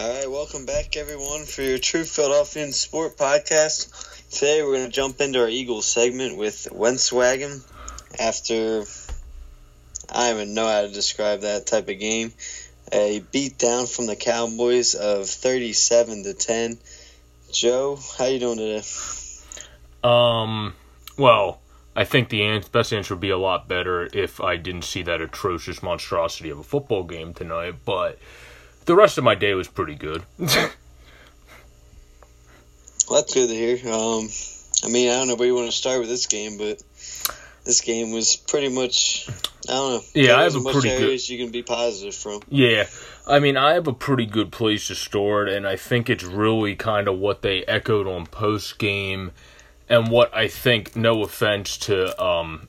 All right, welcome back, everyone, for your True Philadelphian Sport podcast. Today, we're going to jump into our Eagles segment with Wentzwagen after I don't even know how to describe that type of game. A beat down from the Cowboys of 37 to 10. Joe, how you doing today? Um, well, I think the best answer would be a lot better if I didn't see that atrocious monstrosity of a football game tonight, but the rest of my day was pretty good. Well, that's good to hear. Um, I mean, I don't know where you want to start with this game, but this game was pretty much, I don't know. Yeah, I have a much pretty good- areas you can be positive from. yeah, I mean, I have a pretty good place to start, and I think it's really kind of what they echoed on post game, and what I think. No offense to um,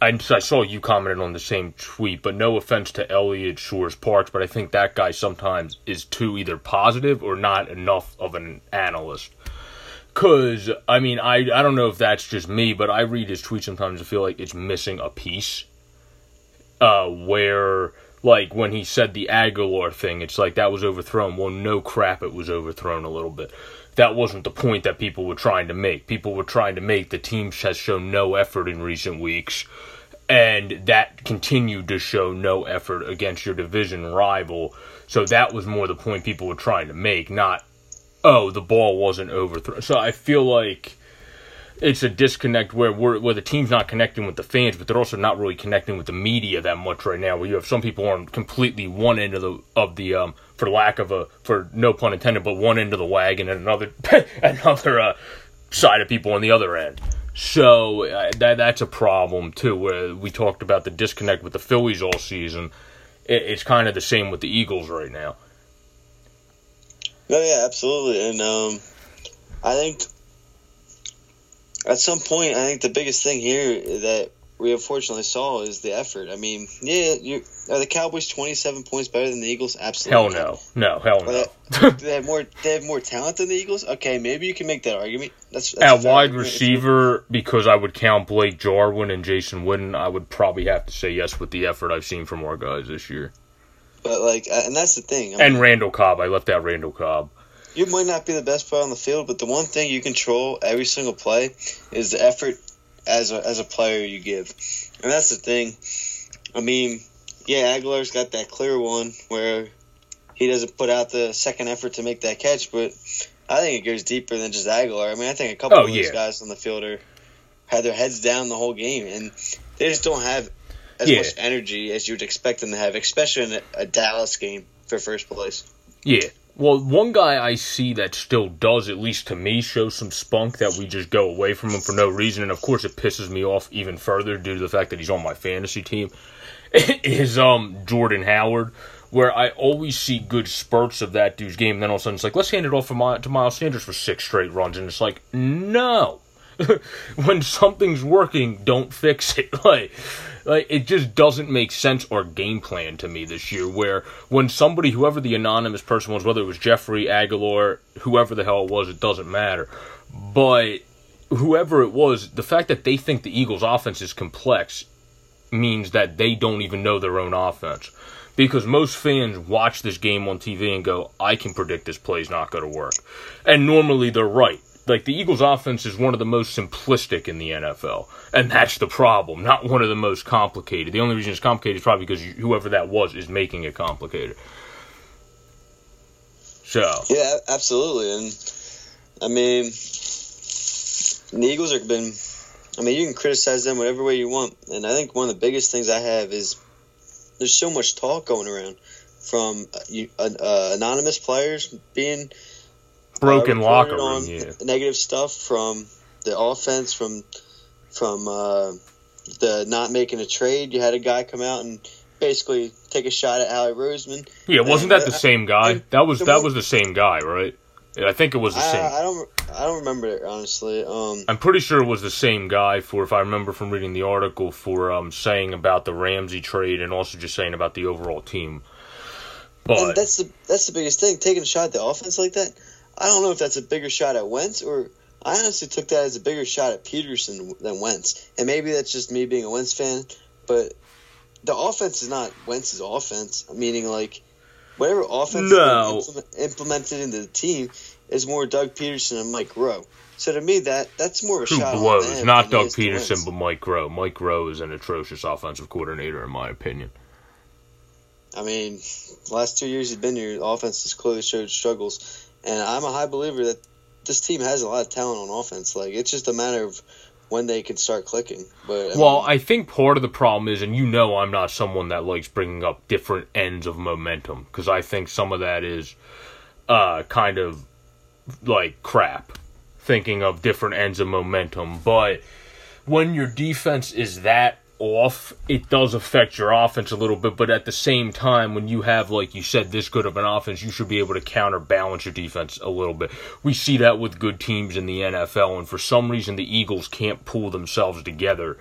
I, I saw you commented on the same tweet, but no offense to Eliot Shorr-Parks, but I think that guy sometimes is too either positive or not enough of an analyst. Cause I mean, I I don't know if that's just me, but I read his tweets sometimes. I feel like it's missing a piece. Uh, where like when he said the Agholor thing, it's like that was overthrown. Well, no crap, it was overthrown a little bit. That wasn't the point that people were trying to make. People were trying to make the team has shown no effort in recent weeks, and that continued to show no effort against your division rival. So that was more the point people were trying to make, not oh the ball wasn't overthrown. So I feel like it's a disconnect where where the team's not connecting with the fans, but they're also not really connecting with the media that much right now. Where you have some people on completely one end of the of the um for lack of a for no pun intended, but one end of the wagon and another another uh, side of people on the other end. So uh, that that's a problem too. Where we talked about the disconnect with the Phillies all season. It, it's kind of the same with the Eagles right now. No, yeah, absolutely. And um, I think at some point, I think the biggest thing here that we unfortunately saw is the effort. I mean, yeah, you are the Cowboys twenty seven points better than the Eagles? Absolutely. Hell no, no, hell no. Well, they have more? They have more talent than the Eagles. Okay, maybe you can make that argument. That's, that's a At wide argument. receiver, because I would count Blake Jarwin and Jason Witten, I would probably have to say yes with the effort I've seen from our guys this year. but like, uh, and that's the thing. I mean, And Randall Cobb, I left out Randall Cobb. You might not be the best player on the field, but the one thing you control every single play is the effort as a, as a player you give, and that's the thing. I mean, yeah, Agholor's got that clear one where he doesn't put out the second effort to make that catch, but I think it goes deeper than just Agholor. I mean, I think a couple Oh, of these guys on the field are had their heads down the whole game, and they just don't have as Yeah. much energy as you'd expect them to have, especially in a, a Dallas game for first place. Yeah. Well, one guy I see that still does, at least to me, show some spunk that we just go away from him for no reason, and of course it pisses me off even further due to the fact that he's on my fantasy team, is um Jordan Howard, where I always see good spurts of that dude's game, and then all of a sudden it's like, let's hand it off My- to Miles Sanders for six straight runs, and it's like, no. when something's working, don't fix it. Like, like it just doesn't make sense or game plan to me this year. Where when somebody, whoever the anonymous person was, whether it was Jeffery Agholor, whoever the hell it was, it doesn't matter. But whoever it was, the fact that they think the Eagles' offense is complex means that they don't even know their own offense. Because most fans watch this game on TV and go, I can predict this play's not going to work. And normally they're right. Like the Eagles' offense is one of the most simplistic in the NFL. And that's the problem, not one of the most complicated. The only reason it's complicated is probably because whoever that was is making it complicated. So, Yeah, absolutely. And I mean, the Eagles have been. I mean, you can criticize them whatever way you want, and I think one of the biggest things I have is there's so much talk going around from uh, uh, anonymous players being broken uh, locker room, yeah. negative stuff from the offense, from from uh, the not making a trade. You had a guy come out and basically take a shot at Howie Roseman. Yeah, wasn't And, that the uh, same guy? and That was the that one- was the same guy, right? I think it was the same. I, I don't I don't remember it honestly. Um, I'm pretty sure it was the same guy for if I remember from reading the article for um saying about the Ramsey trade and also just saying about the overall team. And But that's the that's the biggest thing. Taking a shot at the offense like that, I don't know if that's a bigger shot at Wentz or I honestly took that as a bigger shot at Pederson than Wentz. And maybe that's just me being a Wentz fan, but the offense is not Wentz's offense. Meaning like whatever offense No. implement, implemented into the team is more Doug Pederson and Mike Groh. So to me, that that's more of a Who shot blows? Not Doug Pederson, but Mike Groh. Mike Groh is an atrocious offensive coordinator, in my opinion. I mean, last two years he's been here, offense has clearly showed struggles, and I'm a high believer that this team has a lot of talent on offense. Like it's just a matter of when they can start clicking. But I Well, mean, I think part of the problem is, and you know, I'm not someone that likes bringing up different ends of momentum because I think some of that is uh, kind of like crap, thinking of different ends of momentum. But when your defense is that off, it does affect your offense a little bit. But at the same time, when you have, like you said, this good of an offense, you should be able to counterbalance your defense a little bit. We see that with good teams in the NFL, and for some reason, the Eagles can't pull themselves together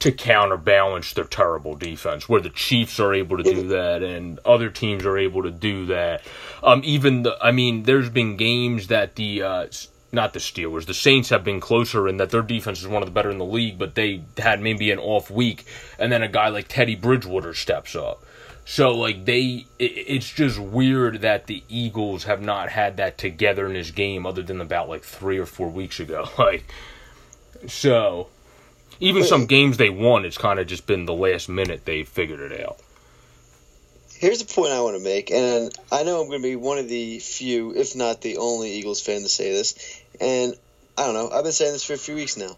to counterbalance their terrible defense, where the Chiefs are able to do that and other teams are able to do that. Um, even the, I mean, there's been games that the uh, not the Steelers, the Saints have been closer in that their defense is one of the better in the league, but they had maybe an off week, and then a guy like Teddy Bridgewater steps up. So like they, it's just weird that the Eagles have not had that together in this game, other than about like three or four weeks ago. Like, so even some games they won, it's kind of just been the last minute they figured it out. Here's a point I want to make, and I know I'm going to be one of the few, if not the only Eagles fan to say this. And I don't know, I've been saying this for a few weeks now.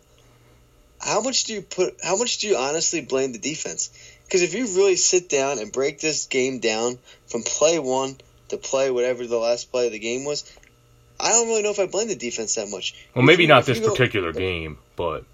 How much do you put? How much do you honestly blame the defense? Because if you really sit down and break this game down from play one to play whatever the last play of the game was, I don't really know if I blame the defense that much. Well, maybe you- not this go- particular game, but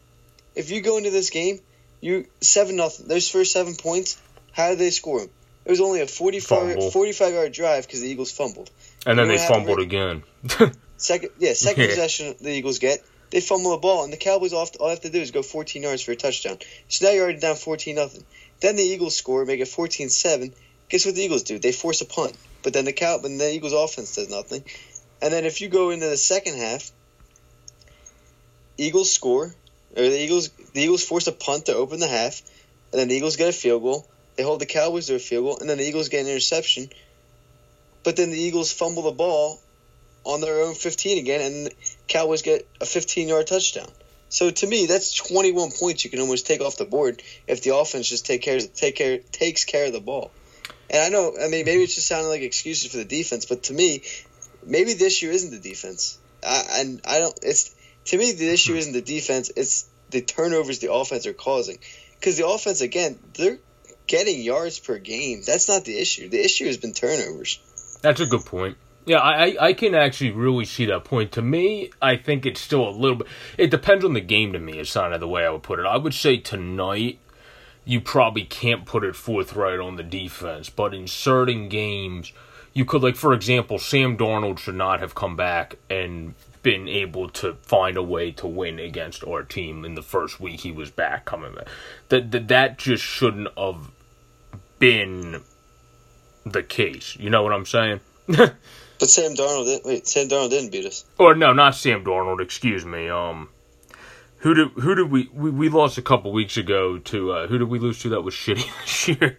if you go into this game, you seven nothing. Those first seven points, how did they score them? It was only a 45, Fumble. 45 yard drive because the Eagles fumbled. and then they fumbled again. Second, yeah, second Yeah. possession the Eagles get, they fumble the ball, and the Cowboys off. All have to do is go 14 yards for a touchdown. So now you're already down 14 nothing. Then the Eagles score, make it 14-7. Guess what the Eagles do? They force a punt, but then the cow, but the Eagles offense does nothing. And then if you go into the second half, Eagles score, or the Eagles the Eagles force a punt to open the half, and then the Eagles get a field goal. They hold the Cowboys to a field goal, and then the Eagles get an interception. But then the Eagles fumble the ball on their own 15 again, and Cowboys get a 15 yard touchdown. So to me, that's 21 points you can almost take off the board if the offense just take care take care takes care of the ball. And I know, I mean, maybe it's just sounding like excuses for the defense, but to me, maybe the issue isn't the defense. I, and I don't. It's to me the issue isn't the defense. It's the turnovers the offense are causing. Because the offense, again, they're getting yards per game. That's not the issue. The issue has been turnovers. That's a good point. Yeah, I, I can actually really see that point. To me, I think it's still a little bit. It depends on the game. To me, is kind of the way I would put it. I would say tonight, you probably can't put it forthright on the defense, but in certain games, you could. Like for example, Sam Darnold should not have come back and been able to find a way to win against our team in the first week he was back coming back. That that that just shouldn't have been the case. You know what I'm saying? But Sam Darnold, didn't, wait, Sam Darnold didn't beat us. or no, not Sam Darnold. Excuse me. Um, who did who did we we, we lost a couple weeks ago to? Uh, who did we lose to that was shitty this year?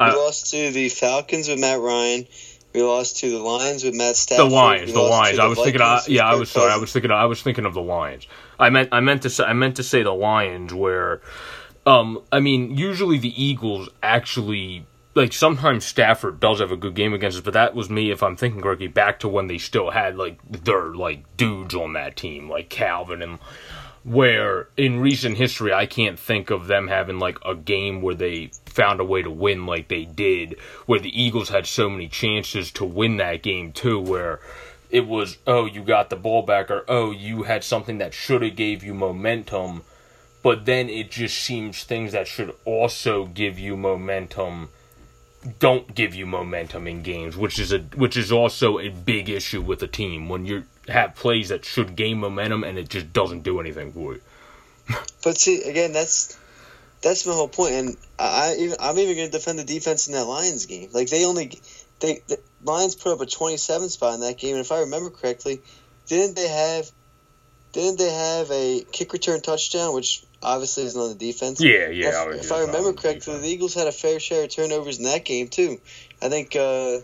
We Uh, lost to the Falcons with Matt Ryan. We lost to the Lions with Matt Stafford. The Lions, We the Lions. I was thinking. I, yeah, I was sorry. I was thinking. I was thinking of the Lions. I meant. I meant to say. I meant to say the Lions. Where, um, I mean, usually the Eagles actually like sometimes Stafford does have a good game against us, but that was me, if I'm thinking correctly, back to when they still had like their like dudes on that team, like Calvin and where in recent history I can't think of them having like a game where they found a way to win like they did, where the Eagles had so many chances to win that game too, where it was oh you got the ball back or oh you had something that should have gave you momentum, but then it just seems things that should also give you momentum don't give you momentum in games, which is a which is also a big issue with a team when you have plays that should gain momentum and it just doesn't do anything for you. But see, again, that's that's my whole point, and I, I'm even going to defend the defense in that Lions game. Like they only they the Lions put up a 27 spot in that game, and if I remember correctly, didn't they have didn't they have a kick return touchdown, which obviously isn't on the defense? Yeah, yeah. If, if I remember correctly, defense. the Eagles had a fair share of turnovers in that game too. I think uh,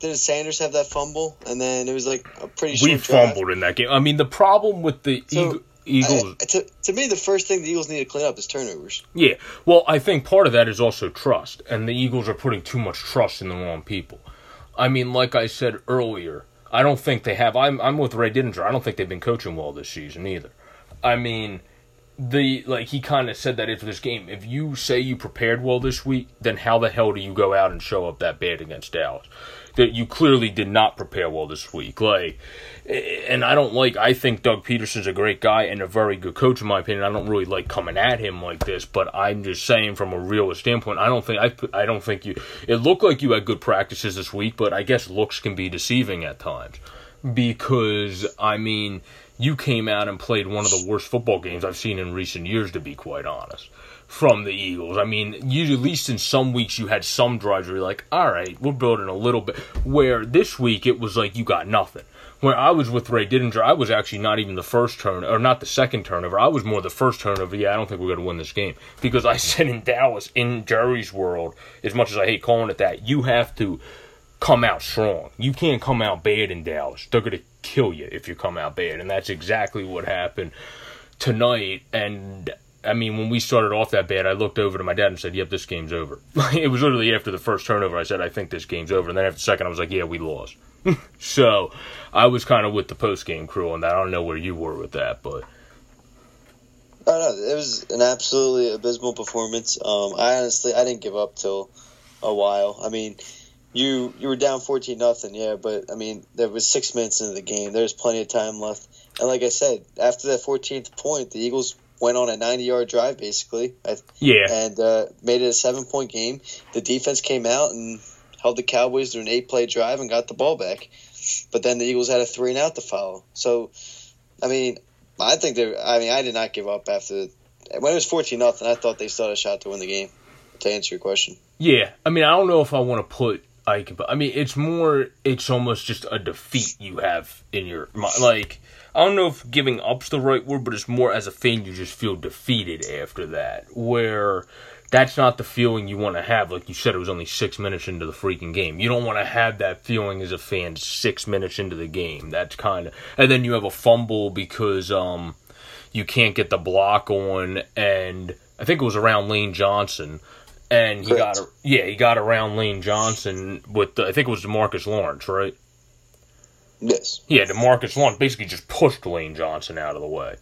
didn't Sanders have that fumble, and then it was like a pretty we short drive. fumbled in that game. I mean, the problem with the So, Eag- Eagles. I- to, to me, the first thing the Eagles need to clean up is turnovers. Yeah, well, I think part of that is also trust, and the Eagles are putting too much trust in the wrong people. I mean, like I said earlier, I don't think they have. I'm I'm with Ray Didinger. I don't think they've been coaching well this season either. I mean, the like he kind of said that after this game. If you say you prepared well this week, then how the hell do you go out and show up that bad against Dallas? That you clearly did not prepare well this week. Like, and I don't like. I think Doug Pederson's a great guy and a very good coach in my opinion. I don't really like coming at him like this, but I'm just saying from a realist standpoint, I don't think I. I don't think you. It looked like you had good practices this week, but I guess looks can be deceiving at times because I mean you came out and played one of the worst football games I've seen in recent years, to be quite honest. From the Eagles, I mean, you at least in some weeks you had some drives where you're like, all right, we're building a little bit. Where this week it was like you got nothing. Where I was with Ray Didinger, I was actually not even the first turn or not the second turnover. I was more the first turnover. Yeah, I don't think we're going to win this game because I said in Dallas, in Jerry's world, as much as I hate calling it that, you have to come out strong. You can't come out bad in Dallas. They're going to kill you if you come out bad. And that's exactly what happened tonight. And I mean, when we started off that bad, I looked over to my dad and said, Yep, this game's over. it was literally after the first turnover, I said, I think this game's over. And then after the second, I was like, Yeah, we lost. so I was kind of with the post game crew on that. I don't know where you were with that, but. Oh no, it was an absolutely abysmal performance. Um, I honestly, I didn't give up till a while. I mean, you you were down fourteen nothing, yeah, but I mean, there was six minutes into the game. There's plenty of time left, and like I said, after that fourteenth point, the Eagles went on a ninety yard drive basically, Yeah. and uh, made it a seven point game. The defense came out and held the Cowboys to an eight play drive and got the ball back, but then the Eagles had a three and out to follow. So, I mean, I think they. I mean, I did not give up after when it was fourteen nothing. I thought they still had a shot to win the game. To answer your question, Yeah, I mean, I don't know if I want to put Ike, but I mean, it's more, it's almost just a defeat you have in your mind. Like, I don't know if giving up's the right word, but it's more as a fan, you just feel defeated after that. Where that's not the feeling you want to have. Like you said, it was only six minutes into the freaking game. You don't want to have that feeling as a fan six minutes into the game. That's kind of, and then you have a fumble because, um, you can't get the block on, and I think it was around Lane Johnson and he Correct. got yeah he got around Lane Johnson with the, I think it was Demarcus Lawrence, right? yes, Yeah, Demarcus Lawrence basically just pushed Lane Johnson out of the way,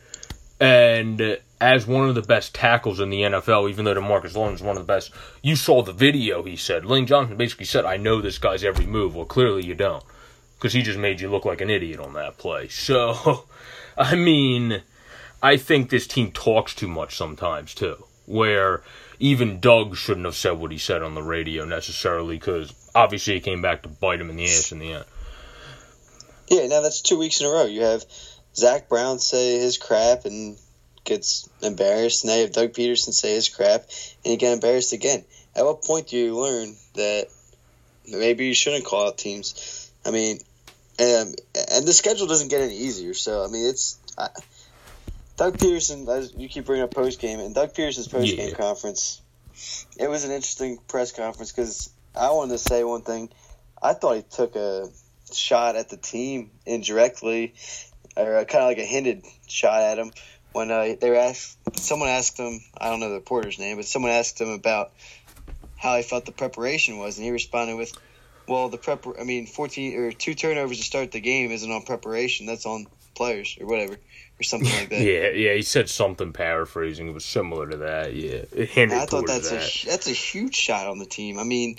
and as one of the best tackles in the NFL, even though Demarcus Lawrence is one of the best, you saw the video. He said Lane Johnson basically said, "I know this guy's every move." Well, clearly you don't, because he just made you look like an idiot on that play. So, I mean, I think this team talks too much sometimes too, where even Doug shouldn't have said what he said on the radio necessarily, because obviously it came back to bite him in the ass in the end. yeah. Now that's two weeks in a row. You have Zach Brown say his crap and gets embarrassed. Now you have Doug Pederson say his crap and you get embarrassed again. At what point do you learn that maybe you shouldn't call out teams? I mean, and and the schedule doesn't get any easier. So I mean, it's. I, Doug Pederson, as you keep bringing up post game, and Doug Pederson's post game Yeah. conference, it was an interesting press conference because I wanted to say one thing. I thought he took a shot at the team indirectly, or kind of like a hinted shot at him when uh, they were asked. Someone asked him, I don't know the reporter's name, but someone asked him about how he felt the preparation was, and he responded with, "Well, the prep. I mean, fourteen or two turnovers to start the game isn't on preparation. That's on players or whatever, or something like that." Yeah, yeah, he said something paraphrasing. It was similar to that. Yeah, it hinted I thought that's that. a that's a huge shot on the team. I mean,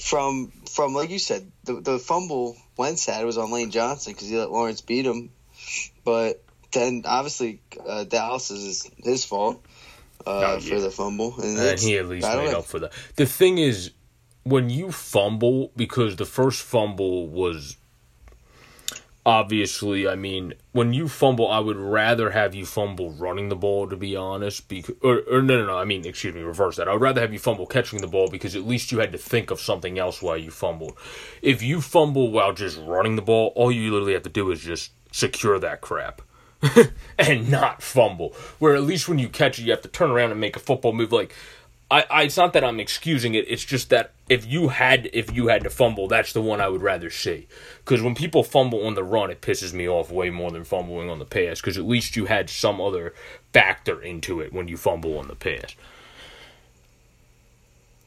from from like you said, the the fumble Wentz had was on Lane Johnson because he let Lawrence beat him, but then obviously uh, Dallas is his fault uh, Oh, yeah. for the fumble, and, and he at least made know. up for that. The thing is, when you fumble, because the first fumble was obviously, I mean, when you fumble, I would rather have you fumble running the ball, to be honest. Because, or, or no, no, no, I mean, excuse me, reverse that. I would rather have you fumble catching the ball because at least you had to think of something else while you fumbled. If you fumble while just running the ball, all you literally have to do is just secure that crap. and not fumble. Where at least when you catch it, you have to turn around and make a football move. Like I, I it's not that I'm excusing it. It's just that if you had if you had to fumble, that's the one I would rather see. Because when people fumble on the run, it pisses me off way more than fumbling on the pass. Because at least you had some other factor into it when you fumble on the pass.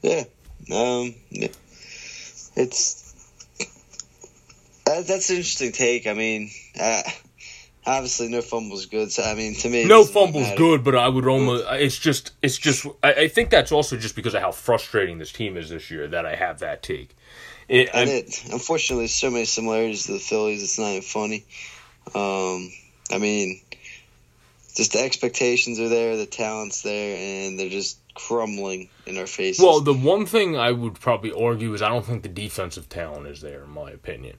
Yeah, um, it's that, that's an interesting take. I mean, uh, obviously no fumbles good. So I mean, to me, no fumbles good, but I would almost. It's just, it's just. I, I, think that's also just because of how frustrating this team is this year that I have that take. It, and it, unfortunately, so many similarities to the Phillies. It's not even funny. Um, I mean, just the expectations are there, the talent's there, and they're just crumbling in our faces. Well, the one thing I would probably argue is I don't think the defensive talent is there, in my opinion.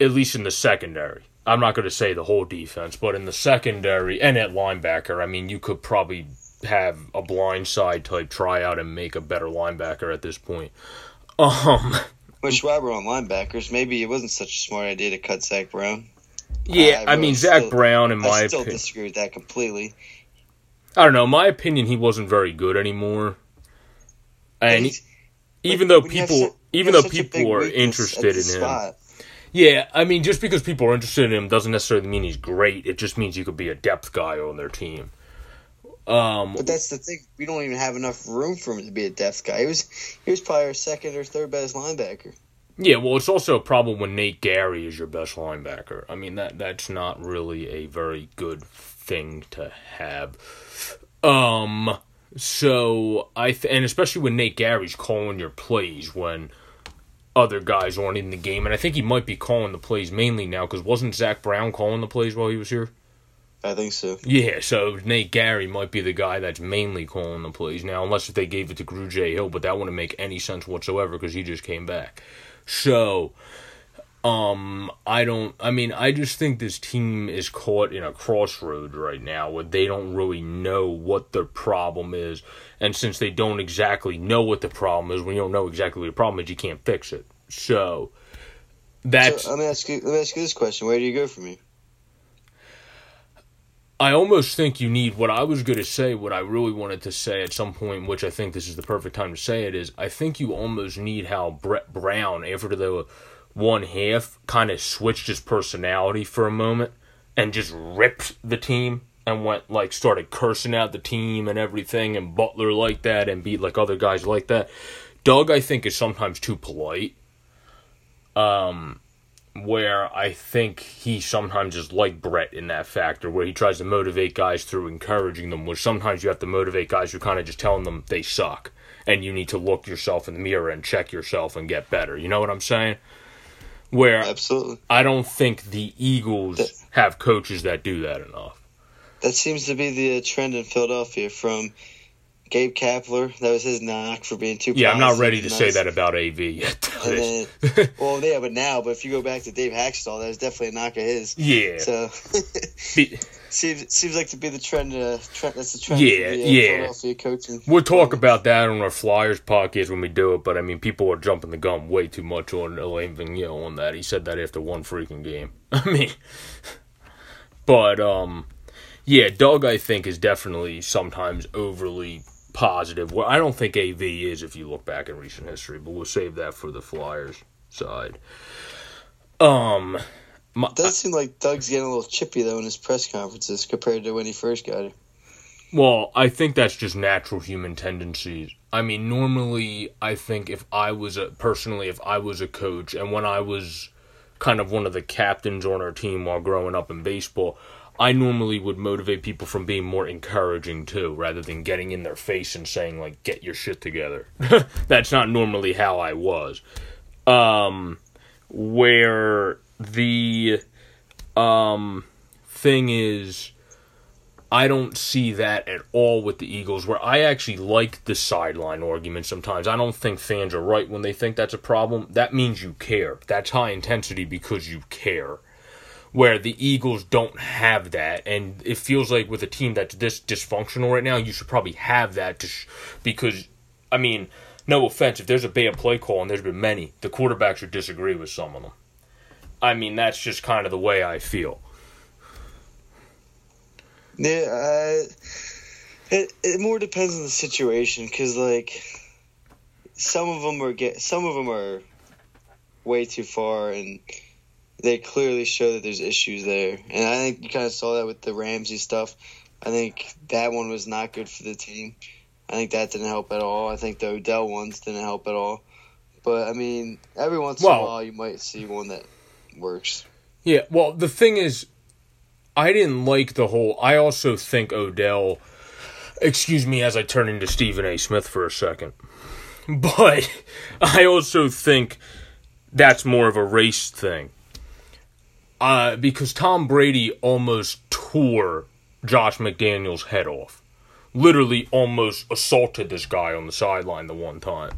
At least in the secondary. I'm not going to say the whole defense, but in the secondary and at linebacker, I mean, you could probably have a blindside type tryout and make a better linebacker at this point. Um, which while we're on linebackers, maybe it wasn't such a smart idea to cut Zach Brown. Yeah, I, I mean Zach still, Brown, in my I still disagree with that completely. I don't know. My opinion, he wasn't very good anymore. And he, even though people, even though people are interested in him, spot. Yeah, I mean, just because people are interested in him doesn't necessarily mean he's great. It just means he could be a depth guy on their team. Um, but that's the thing. We don't even have enough room for him to be a depth guy. He was he was probably our second or third best linebacker. Yeah, well, it's also a problem when Nate Gerry is your best linebacker. I mean that that's not really a very good thing to have. Um, so I th- and especially when Nate Gerry's calling your plays when other guys aren't in the game, and I think he might be calling the plays mainly now because wasn't Zach Brown calling the plays while he was here? I think so. Yeah, so Nate Gerry might be the guy that's mainly calling the plays now, unless if they gave it to Grugier Hill, but that wouldn't make any sense whatsoever because he just came back. So um, I don't. I mean, I just think this team is caught in a crossroads right now where they don't really know what their problem is, and since they don't exactly know what the problem is, when you don't know exactly what the problem is, you can't fix it. So that's. So, let me ask you. Let me ask you this question: Where do you go from here? I almost think you need what I was going to say, what I really wanted to say at some point, which I think this is the perfect time to say it, is I think you almost need how Brett Brown, after the one half kind of switched his personality for a moment and just ripped the team and went like started cursing out the team and everything and Butler like that and beat like other guys like that. Doug I think is sometimes too polite. Um where I think he sometimes is like Brett in that factor, where he tries to motivate guys through encouraging them, where sometimes you have to motivate guys who kind of just telling them they suck, and you need to look yourself in the mirror and check yourself and get better. You know what I'm saying? Where absolutely, I don't think the Eagles that, have coaches that do that enough. That seems to be the trend in Philadelphia from Gabe Kapler. That was his knock for being too. Yeah, I'm not ready to nice. say that about AV yet. then, well, yeah, but now, but if you go back to Dave Hakstol, that was definitely a knock of his. Yeah. So seems seems like to be the trend. Uh, trend that's the trend. Yeah, the, uh, yeah. Philadelphia coaching. We'll talk about that on our Flyers podcast when we do it. But I mean, people are jumping the gun way too much on Alain Vigneault on that. He said that after one freaking game. I mean, but um. Yeah, Doug, I think, is definitely sometimes overly positive. Well, I don't think AV is if you look back in recent history, but we'll save that for the Flyers side. Um, my, it does seem like Doug's getting a little chippy though in his press conferences compared to when he first got here. Well, I think that's just natural human tendencies. I mean, normally, I think if I was a personally, if I was a coach, and when I was kind of one of the captains on our team while growing up in baseball, I normally would motivate people from being more encouraging too, rather than getting in their face and saying like "get your shit together." That's not normally how I was. Um, where the um thing is, I don't see that at all with the Eagles. Where I actually like the sideline argument sometimes. I don't think fans are right when they think that's a problem. That means you care. That's high intensity because you care where the Eagles don't have that, and it feels like with a team that's this dysfunctional right now, you should probably have that to sh- because, I mean, no offense, if there's a bad play call, and there's been many, the quarterback should disagree with some of them. I mean, that's just kind of the way I feel. Yeah, uh, It it more depends on the situation because like some of them are get some of them are way too far and they clearly show that there's issues there. And I think you kind of saw that with the Ramsey stuff. I think that one was not good for the team. I think that didn't help at all. I think the Odell ones didn't help at all. But I mean, every once well, in a while you might see one that works. Yeah, well, the thing is, I didn't like the whole. I also think Odell. Excuse me as I turn into Stephen A. Smith for a second. But I also think that's more of a race thing. Uh, because Tom Brady almost tore Josh McDaniels' head off. Literally almost assaulted this guy on the sideline the one time.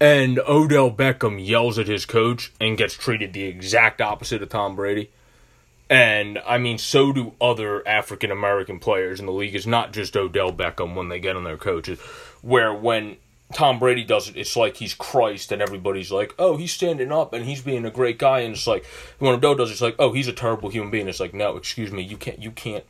And Odell Beckham yells at his coach and gets treated the exact opposite of Tom Brady. And I mean, so do other African American players in the league. It's not just Odell Beckham when they get on their coaches. Where when Tom Brady does it, it's like he's Christ, and everybody's like, "Oh, he's standing up and he's being a great guy." And it's like when Odell does, it, it's like, "Oh, he's a terrible human being." It's like, no, excuse me, you can't, you can't,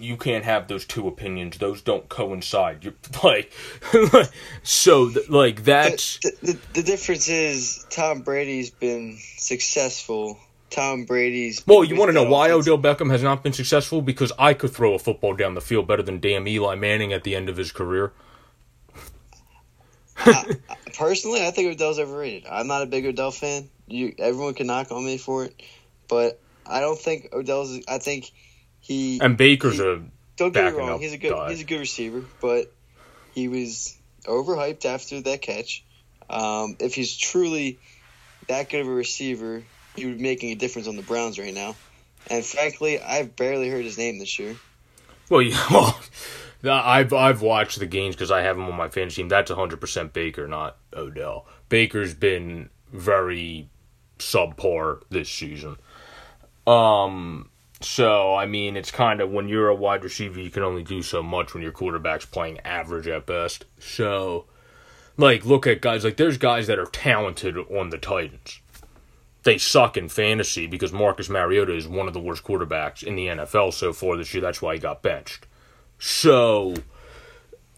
you can't have those two opinions. Those don't coincide. You're like, so like that's the, the, the difference is Tom Brady's been successful. Tom Brady's. Well, you want to know why Odell Beckham has not been successful? Because I could throw a football down the field better than damn Eli Manning at the end of his career. I, personally, I think Odell's overrated. I'm not a big Odell fan. You, everyone can knock on me for it, but I don't think Odell's. I think he and Baker's he, a. Don't get me wrong. He's a good. He's a good receiver, but he was overhyped after that catch. Um, if he's truly that good of a receiver, he would be making a difference on the Browns right now. And frankly, I've barely heard his name this year. Well, yeah, well, I've I've watched the games because I have him on my fantasy team. That's 100% Baker, not Odell. Baker's been very subpar this season. Um, so I mean, it's kind of when you're a wide receiver, you can only do so much when your quarterback's playing average at best. So, like, look at guys like there's guys that are talented on the Titans. They suck in fantasy because Marcus Mariota is one of the worst quarterbacks in the NFL so far this year. That's why he got benched. So,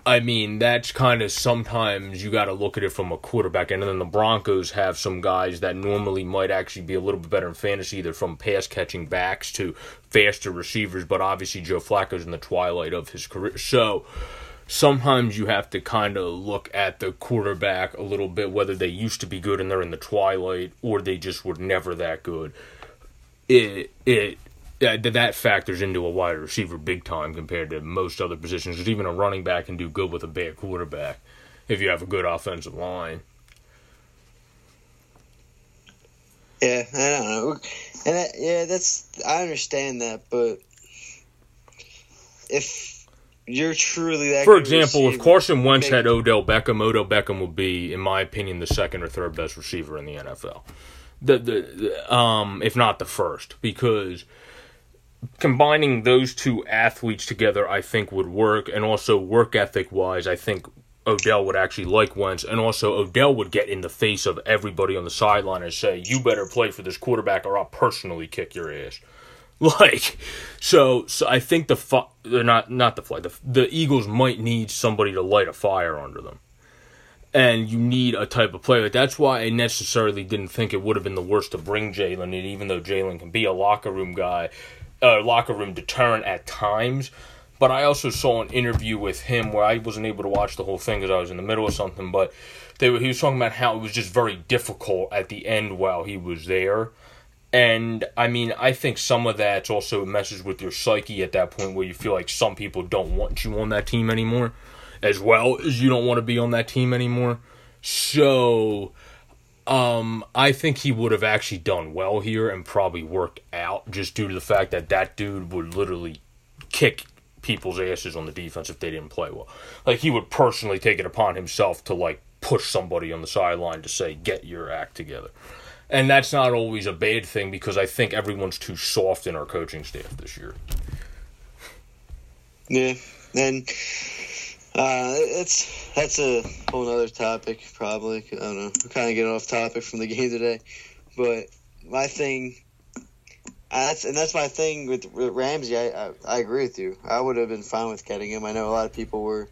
I mean, that's kind of sometimes you got to look at it from a quarterback. And then the Broncos have some guys that normally might actually be a little bit better in fantasy, either from pass catching backs to faster receivers. But obviously, Joe Flacco's in the twilight of his career. So, sometimes you have to kind of look at the quarterback a little bit, whether they used to be good and they're in the twilight or they just were never that good. It, it, that that factors into a wide receiver big time compared to most other positions. Because even a running back can do good with a bad quarterback if you have a good offensive line. Yeah, I don't know, and that, yeah, that's I understand that, but if you're truly that, for example, receiver, if Carson Wentz maybe. had Odell Beckham, Odell Beckham would be, in my opinion, the second or third best receiver in the NFL. The the, the um, if not the first, because combining those two athletes together, I think would work, and also work ethic wise, I think Odell would actually like Wentz, and also Odell would get in the face of everybody on the sideline and say, "You better play for this quarterback, or I'll personally kick your ass." Like, so, so I think the fu- they're not not the fly the the Eagles might need somebody to light a fire under them, and you need a type of player. That's why I necessarily didn't think it would have been the worst to bring Jalen in, even though Jalen can be a locker room guy uh, locker room deterrent at times. But I also saw an interview with him where I wasn't able to watch the whole thing because I was in the middle of something. But they were, he was talking about how it was just very difficult at the end while he was there. And I mean, I think some of that also messes with your psyche at that point where you feel like some people don't want you on that team anymore, as well as you don't want to be on that team anymore. So um, I think he would have actually done well here and probably worked out just due to the fact that that dude would literally kick people's asses on the defense if they didn't play well. Like he would personally take it upon himself to like push somebody on the sideline to say, "Get your act together." And that's not always a bad thing because I think everyone's too soft in our coaching staff this year. Yeah, and uh, it's that's a whole other topic, probably. I don't know. We're kind of getting off topic from the game today, but my thing, that's and that's my thing with, with Ramsey. I, I I agree with you. I would have been fine with getting him. I know a lot of people were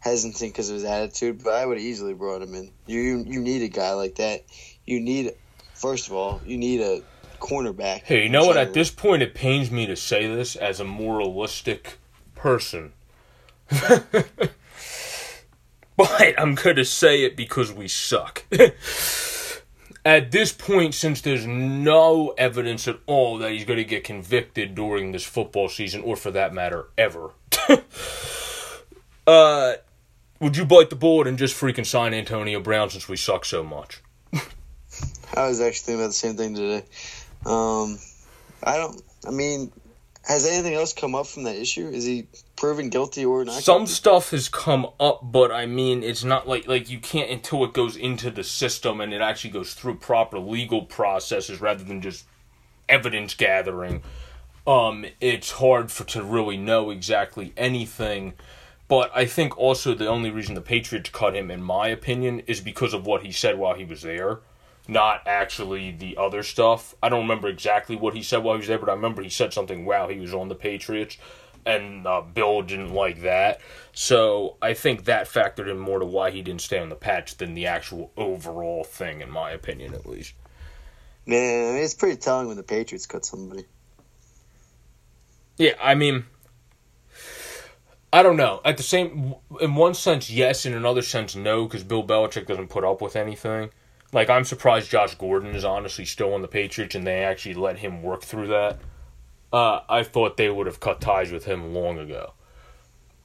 hesitant because of his attitude, but I would easily brought him in. You you need a guy like that. You need first of all, you need a cornerback. Hey, you know what? At this point, it pains me to say this as a moralistic person. but I'm going to say it because we suck. at this point, since there's no evidence at all that he's going to get convicted during this football season, or for that matter, ever, uh, would you bite the bullet and just freaking sign Antonio Brown since we suck so much? I was actually thinking about the same thing today. Um, I don't. I mean, has anything else come up from that issue? Is he proven guilty or not? Some guilty? stuff has come up, but I mean, it's not like like you can't until it goes into the system and it actually goes through proper legal processes rather than just evidence gathering. Um, it's hard for to really know exactly anything. But I think also the only reason the Patriots cut him, in my opinion, is because of what he said while he was there not actually the other stuff. I don't remember exactly what he said while he was there, but I remember he said something while he was on the Patriots, and uh, Bill didn't like that. So I think that factored in more to why he didn't stay on the patch than the actual overall thing, in my opinion, at least. Man, it's pretty telling when the Patriots cut somebody. Yeah, I mean, I don't know. At the same, in one sense, yes. In another sense, no, because Bill Belichick doesn't put up with anything. Like I'm surprised Josh Gordon is honestly still on the Patriots and they actually let him work through that. Uh, I thought they would have cut ties with him long ago.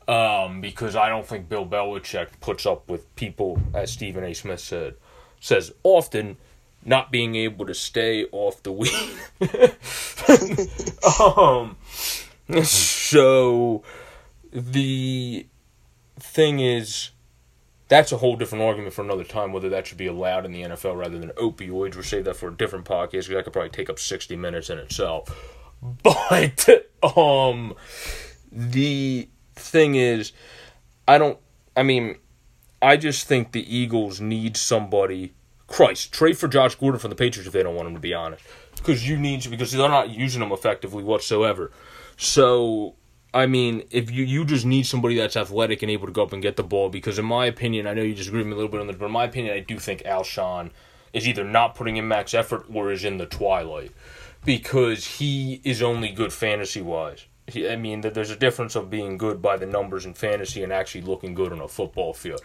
Um, because I don't think Bill Belichick puts up with people, as Stephen A. Smith said, says often, not being able to stay off the weed. um, so the thing is that's a whole different argument for another time whether that should be allowed in the NFL rather than opioids. We'll save that for a different podcast because that could probably take up 60 minutes in itself. But um the thing is I don't I mean I just think the Eagles need somebody Christ, trade for Josh Gordon from the Patriots if they don't want him to be honest. Because you need to because they're not using him effectively whatsoever. So I mean, if you you just need somebody that's athletic and able to go up and get the ball, because in my opinion, I know you disagree with me a little bit on this, but in my opinion, I do think Alshon is either not putting in max effort or is in the twilight, because he is only good fantasy wise. I mean, there's a difference of being good by the numbers in fantasy and actually looking good on a football field.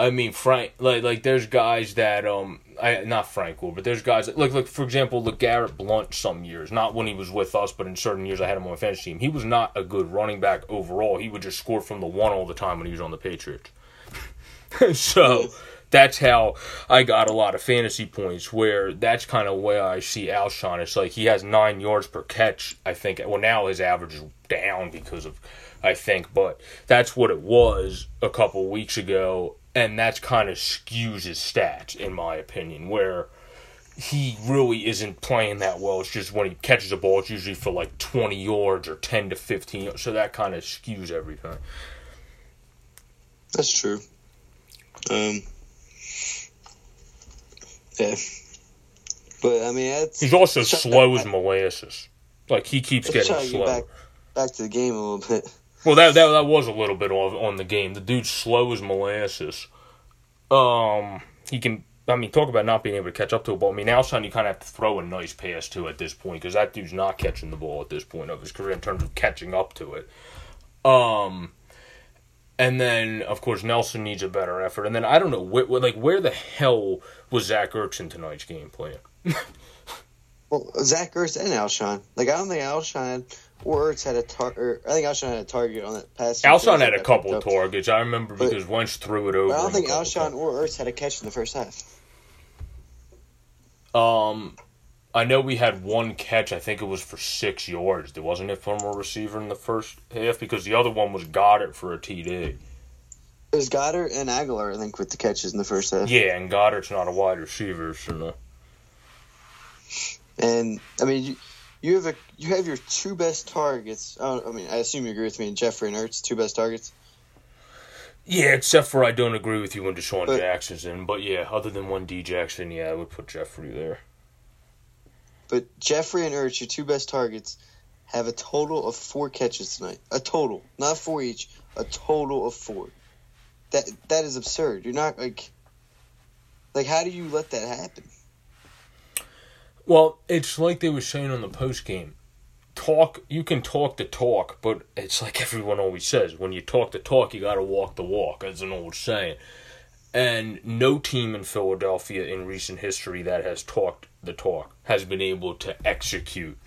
I mean, Frank, like, like there's guys that, um, I not Frank Gore, but there's guys that, like, like for example, LeGarrette Blunt. Some years, not when he was with us, but in certain years, I had him on my fantasy team. He was not a good running back overall. He would just score from the one all the time when he was on the Patriots. so that's how I got a lot of fantasy points. Where that's kind of where I see Alshon. It's like he has nine yards per catch. I think. Well, now his average is down because of, I think, but that's what it was a couple weeks ago and that's kind of skews his stats in my opinion where he really isn't playing that well. It's just when he catches a ball it's usually for like 20 yards or 10 to 15 so that kind of skews everything. That's true. Um yeah. But i mean he's also slow as molasses like he keeps getting slow back, back to the game a little bit well, that, that that was a little bit on on the game. The dude's slow as molasses. Um, he can. I mean, talk about not being able to catch up to a ball. I mean, Alshon, you kind of have to throw a nice pass to at this point because that dude's not catching the ball at this point of his career in terms of catching up to it. Um, and then of course Nelson needs a better effort. And then I don't know, like where the hell was Zach Ertz in tonight's game playing? well, Zach Ertz and Alshon. Like I don't think Alshon or Ertz had a target. I think Alshon had a target on that pass. Alshon had a couple targets. I remember but, because Wentz threw it over. I don't think Alshon or Ertz had a catch in the first half. Um, I know we had one catch. I think it was for six yards. There wasn't it from a receiver in the first half because the other one was Goedert for a TD. It was Goedert and Agholor, I think, with the catches in the first half. Yeah, and Goedert's not a wide receiver, so no. And I mean, you have a you have your two best targets. I, I mean, I assume you agree with me. And Jeffery and Ertz, two best targets. Yeah, except for I don't agree with you when DeSean but, Jackson's in. But yeah, other than one D Jackson, yeah, I would put Jeffery there. but Jeffrey and Ertz, your two best targets, have a total of four catches tonight. A total, not four each. A total of four. That that is absurd. You're not like, like how do you let that happen? Well, it's like they were saying on the post game. Talk, you can talk the talk, but it's like everyone always says: when you talk the talk, you got to walk the walk. As an old saying. And no team in Philadelphia in recent history that has talked the talk has been able to execute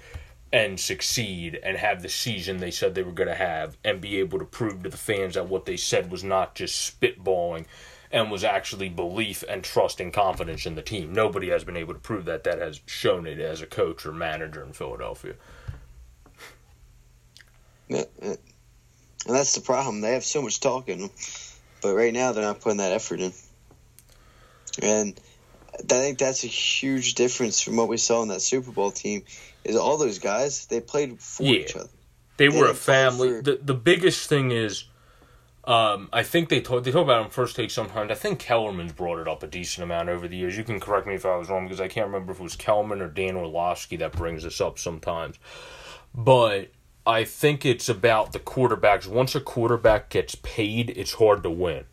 and succeed and have the season they said they were going to have and be able to prove to the fans that what they said was not just spitballing and was actually belief and trust and confidence in the team. Nobody has been able to prove that that has shown it as a coach or manager in Philadelphia. Yeah, and that's the problem. They have so much talk in them, but right now they're not putting that effort in. And I think that's a huge difference from what we saw in that Super Bowl team. Is all those guys they played for Yeah. each other. They They were a family. for- The the biggest thing is, um, I think they talk they talk about it on first take sometimes. I think Kellerman's brought it up a decent amount over the years. You can correct me if I was wrong because I can't remember if it was Kellerman or Dan Orlovsky that brings this up sometimes. But I think it's about the quarterbacks. Once a quarterback gets paid, it's hard to win.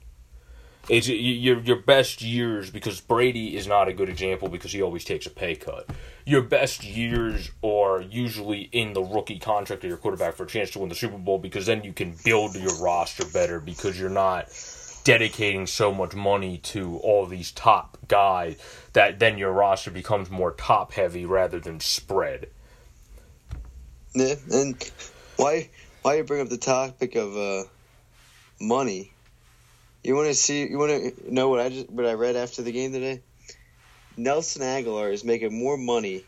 It's your your best years because Brady is not a good example because he always takes a pay cut. Your best years are usually in the rookie contract of your quarterback for a chance to win the Super Bowl because then you can build your roster better because you're not dedicating so much money to all these top guys that then your roster becomes more top heavy rather than spread. Yeah, and why why you bring up the topic of uh, money? You want to see? You want to know what I just what I read after the game today? Nelson Agholor is making more money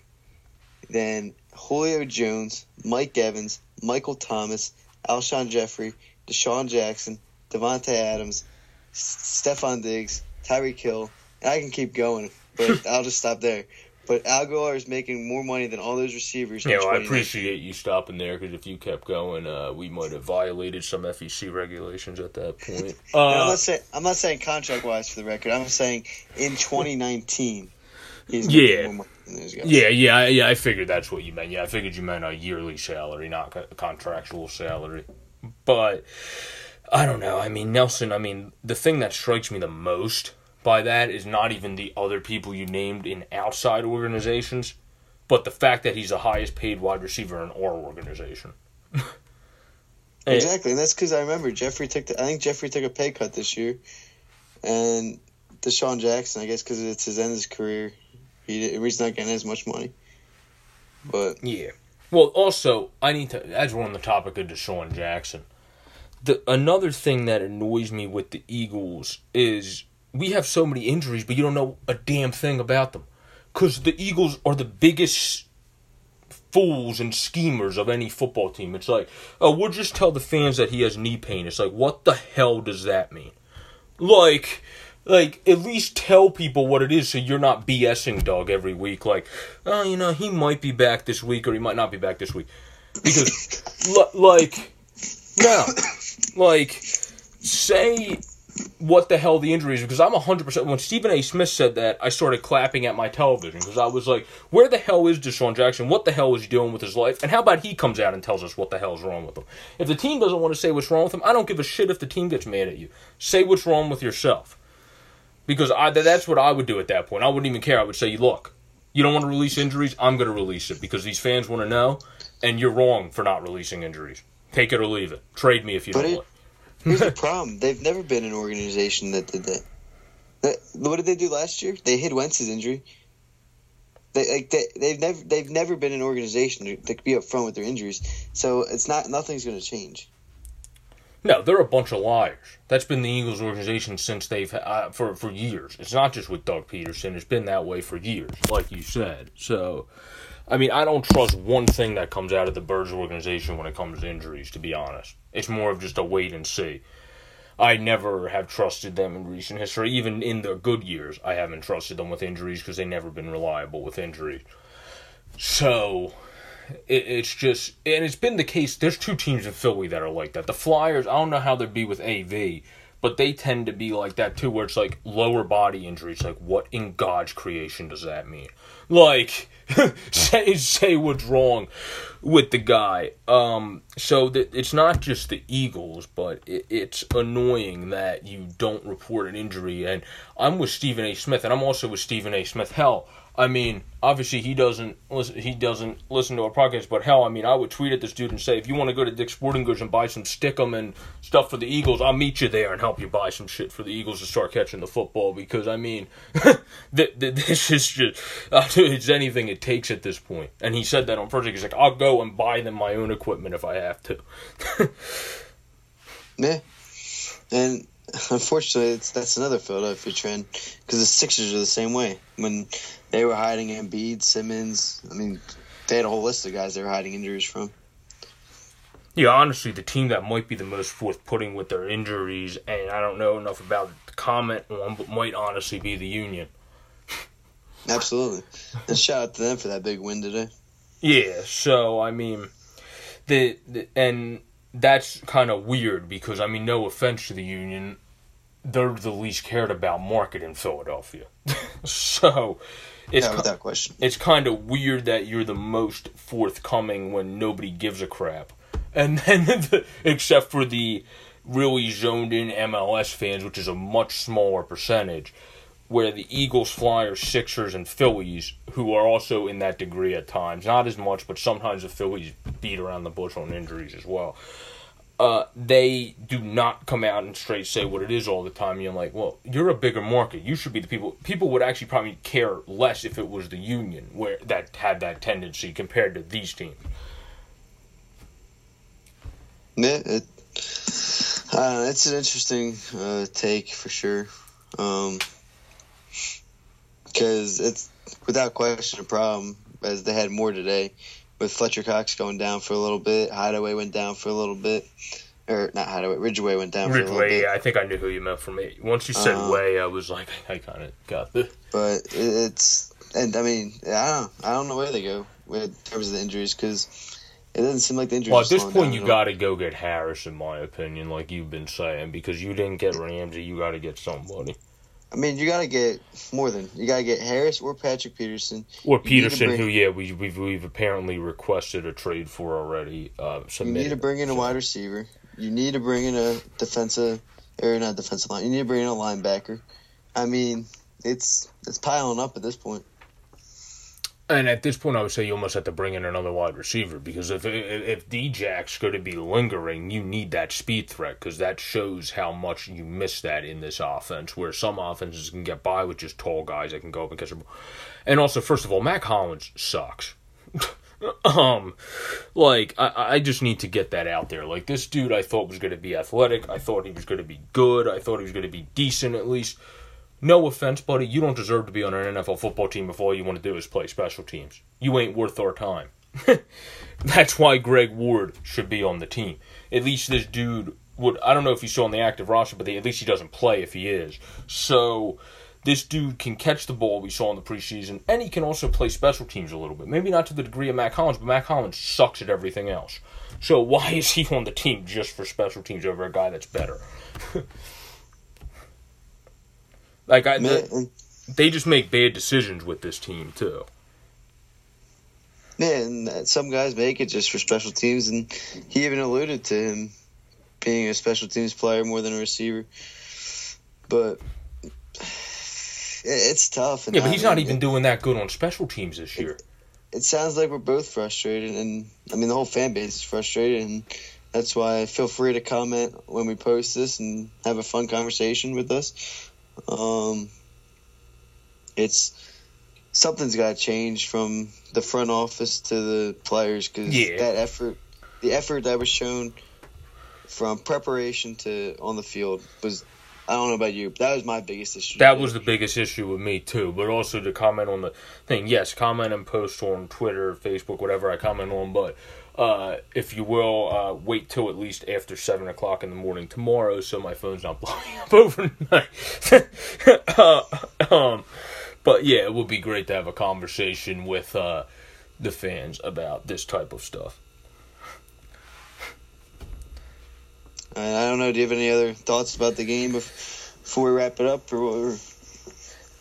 than Julio Jones, Mike Evans, Michael Thomas, Alshon Jeffery, DeSean Jackson, Davante Adams, S- Stefon Diggs, Tyreek Hill, and I can keep going, but I'll just stop there. But Agholor is making more money than all those receivers. You know, I appreciate you stopping there because if you kept going, uh, we might have violated some FEC regulations at that point. And I'm Uh, not saying I'm not saying contract wise for the record. I'm saying in 2019, he's Yeah. more money than those guys. yeah, yeah, I- yeah. I figured that's what you meant. Yeah, I figured you meant a yearly salary, not co- contractual salary. But I don't know. I mean, Nelson. I mean, the thing that strikes me the most by that is not even the other people you named in outside organizations, but the fact that he's the highest paid wide receiver in our organization. Exactly, and that's because I remember Jeffery took. The, I think Jeffery took a pay cut this year, and DeSean Jackson. I guess because it's his end of his career, he he's not getting as much money. But Yeah. Well, also, I need to, as we're on the topic of DeSean Jackson, the another thing that annoys me with the Eagles is we have so many injuries, but you don't know a damn thing about them. Because the Eagles are the biggest fools and schemers of any football team. It's like, oh, we'll just tell the fans that he has knee pain. It's like, what the hell does that mean? Like, like at least tell people what it is so you're not BSing dog every week. Like, oh, you know, he might be back this week or he might not be back this week. Because, l- like, now like, say what the hell the injury is because I'm 100% when Stephen A. Smith said that I started clapping at my television because I was like where the hell is DeSean Jackson? What the hell is he doing with his life? And how about he comes out and tells us what the hell's wrong with him? If the team doesn't want to say what's wrong with him I don't give a shit if the team gets mad at you. Say what's wrong with yourself because I that's what I would do at that point I wouldn't even care I would say look you don't want to release injuries I'm going to release it because these fans want to know and you're wrong for not releasing injuries take it or leave it trade me if you But don't it- want here's the problem: they've never been an organization that did that. That- What did they do last year? They hid Wentz's injury. They like they, they've never they've never been an organization that could be upfront with their injuries. So it's not nothing's going to change. No, they're a bunch of liars. That's been the Eagles organization since they've uh, for for years. It's not just with Doug Pederson. It's been that way for years, like you said. So, I mean, I don't trust one thing that comes out of the Birds organization when it comes to injuries. To be honest, it's more of just a wait and see. I never have trusted them in recent history. Even in their good years, I haven't trusted them with injuries because they've never been reliable with injuries. So, it, it's just, and it's been the case. There's two teams in Philly that are like that. The Flyers, I don't know how they'd be with AV, but they tend to be like that too, where it's like lower body injuries. Like, what in God's creation does that mean? Like, say say what's wrong with the guy. Um, so that it's not just the Eagles, but it, it's annoying that you don't report an injury. And I'm with Stephen A. Smith, and I'm also with Stephen A. Smith. Hell, I mean, obviously he doesn't listen. He doesn't listen to our podcast, but hell, I mean, I would tweet at this dude and say, if you want to go to Dick's Sporting Goods and buy some stickum and stuff for the Eagles, I'll meet you there and help you buy some shit for the Eagles to start catching the football. Because I mean, th- th- this is just uh, it's anything it takes at this point. And he said that on Thursday. He's like, I'll go and buy them my own equipment if I have to. yeah, and unfortunately, it's that's another Philadelphia trend because the Sixers are the same way. When they were hiding Embiid, Simmons, I mean, they had a whole list of guys they were hiding injuries from. Yeah, honestly, the team that might be the most forth-putting with their injuries, and I don't know enough about the comment on, but might honestly be the Union. Absolutely, and shout out to them for that big win today. Yeah, so I mean, the, the and that's kind of weird because I mean, no offense to the Union, they're the least cared about market in Philadelphia. so it's without question. It's kind of weird that you're the most forthcoming when nobody gives a crap, and then the, except for the really zoned in MLS fans, which is a much smaller percentage. Where the Eagles, Flyers, Sixers, and Phillies, who are also in that degree at times, not as much, but sometimes the Phillies beat around the bush on injuries as well uh, they do not come out and straight say what it is all the time. You're like, well, you're a bigger market. You should be the people. People would actually probably care less if it was the union where that had that tendency compared to these teams. Yeah, it, uh, it's an interesting uh, take for sure. Um, because it's without question a problem as they had more today with Fletcher Cox going down for a little bit. Hideaway went down for a little bit. Or not Hideaway, Ridgeway went down Ridgeway, for a little bit. Yeah, I think I knew who you meant for me. Once you said um, way, I was like, I kind of got the. But it's and I mean, I don't, I don't know where they go in terms of the injuries because it doesn't seem like the injuries. Well, at this point, you got to go get Harris, in my opinion, like you've been saying, because you didn't get Ramsey, you got to get somebody. I mean, you got to get more than you got to get Harris or Patrick Peterson or Peterson, bring, who yeah we we've, we've apparently requested a trade for already. Uh, you need to bring in a wide receiver. You need to bring in a defensive or not defensive line. You need to bring in a linebacker. I mean, it's it's piling up at this point. And at this point, I would say you almost have to bring in another wide receiver because if if Djax's going to be lingering, you need that speed threat because that shows how much you miss that in this offense. Where some offenses can get by with just tall guys that can go up and catch the ball. And also, first of all, Mack Hollins sucks. um, like I, I just need to get that out there. Like this dude, I thought was going to be athletic. I thought he was going to be good. I thought he was going to be decent at least. No offense, buddy, you don't deserve to be on an NFL football team if all you want to do is play special teams. You ain't worth our time. That's why Greg Ward should be on the team. At least this dude would. I don't know if he's still on the active roster, but at least he doesn't play if he is. So this dude can catch the ball we saw in the preseason, and he can also play special teams a little bit. Maybe not to the degree of Mack Hollins, but Mack Hollins sucks at everything else. So why is he on the team just for special teams over a guy that's better? Like I, the, they just make bad decisions with this team too. Man, some guys make it just for special teams, and he even alluded to him being a special teams player more than a receiver. But it's tough. yeah, but he's not even doing that good on special teams this year. It, it sounds like we're both frustrated, and I mean the whole fan base is frustrated, and that's why feel free to comment when we post this and have a fun conversation with us. Um, it's something's got to change from the front office to the players because yeah. that effort, the effort that was shown from preparation to on the field was. I don't know about you, but that was my biggest issue. That was the biggest issue with me too. But also to comment on the thing, yes, comment and post on Twitter, Facebook, whatever I comment on. But uh, if you will, uh, wait till at least after 7 o'clock in the morning tomorrow so my phone's not blowing up overnight. uh, um, but yeah, it would be great to have a conversation with uh, the fans about this type of stuff. I, I don't know. Do you have any other thoughts about the game before we wrap it up, or?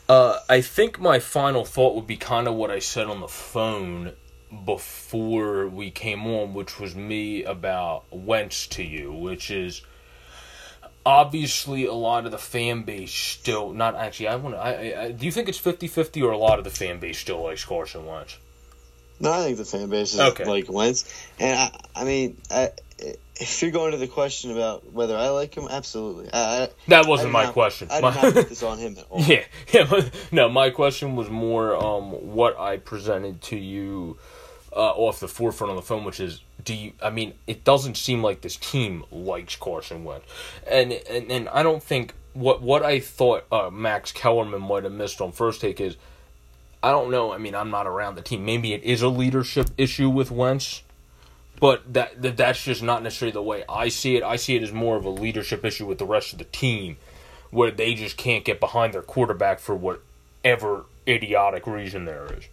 Uh, I think my final thought would be kind of what I said on the phone before we came on, which was me about Wentz to you, which is obviously a lot of the fan base still not actually I want to do you think it's 50-50 or a lot of the fan base still likes Carson Wentz? No, I think the fan base is Okay. like Wentz, and I, I mean, I, if you're going to the question about whether I like him, absolutely. I, That wasn't did my not- question. I did My- not put this on him at all. Yeah, yeah. but- No, my question was more um, what I presented to you uh, off the forefront on the phone, which is, do you? I mean, it doesn't seem like this team likes Carson Wentz, and and, and I don't think what what I thought uh, Max Kellerman might have missed on first take is, I don't know. I mean, I'm not around the team. Maybe it is a leadership issue with Wentz. But that, that that's just not necessarily the way I see it. I see it as more of a leadership issue with the rest of the team where they just can't get behind their quarterback for whatever idiotic reason there is.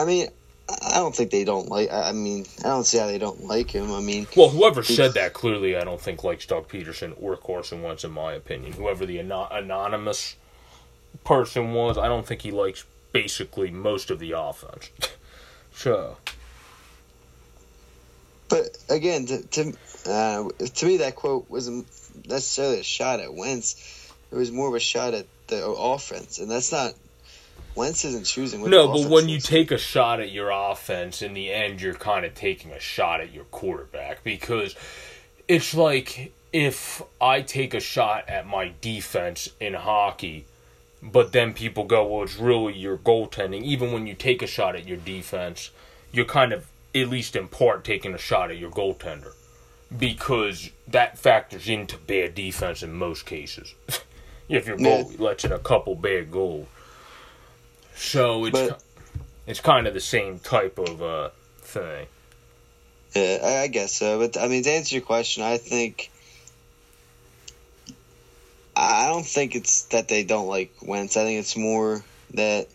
I mean, I don't think they don't like. I mean, I don't see how they don't like him. I mean, Well, whoever said that clearly, I don't think likes Doug Pederson or Carson Wentz, in my opinion. Whoever the ano- anonymous person was, I don't think he likes basically most of the offense. so, but again, to to, uh, to me, that quote wasn't necessarily a shot at Wentz. It was more of a shot at the offense, and that's not. Wentz isn't choosing. No, but when you take a shot at your offense, in the end, you're kind of taking a shot at your quarterback because it's like if I take a shot at my defense in hockey, but then people go, well, it's really your goaltending. Even when you take a shot at your defense, you're kind of, at least in part, taking a shot at your goaltender because that factors into bad defense in most cases. if your Yeah. goalie lets in a couple bad goals. So it's But- it's kind of the same type of uh, thing. Yeah, I, I guess so. But I mean, to answer your question, I think I don't think it's that they don't like Wentz. I think it's more that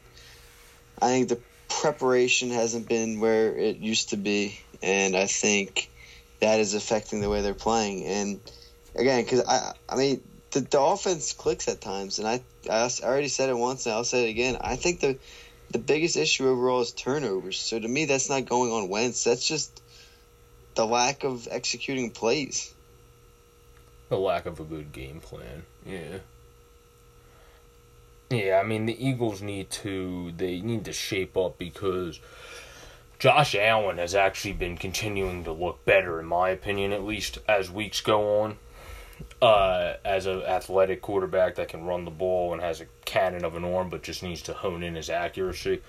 I think the preparation hasn't been where it used to be, and I think that is affecting the way they're playing. And again, because I, I mean, the, the offense clicks at times, and I, I already said it once, and I'll say it again. I think the the biggest issue overall is turnovers. So to me, that's not going on Wentz. That's just the lack of executing plays. The lack of a good game plan. Yeah. Yeah, I mean the Eagles need to they need to shape up because Josh Allen has actually been continuing to look better in my opinion at least as weeks go on. Uh, as an athletic quarterback that can run the ball and has a cannon of an arm but just needs to hone in his accuracy.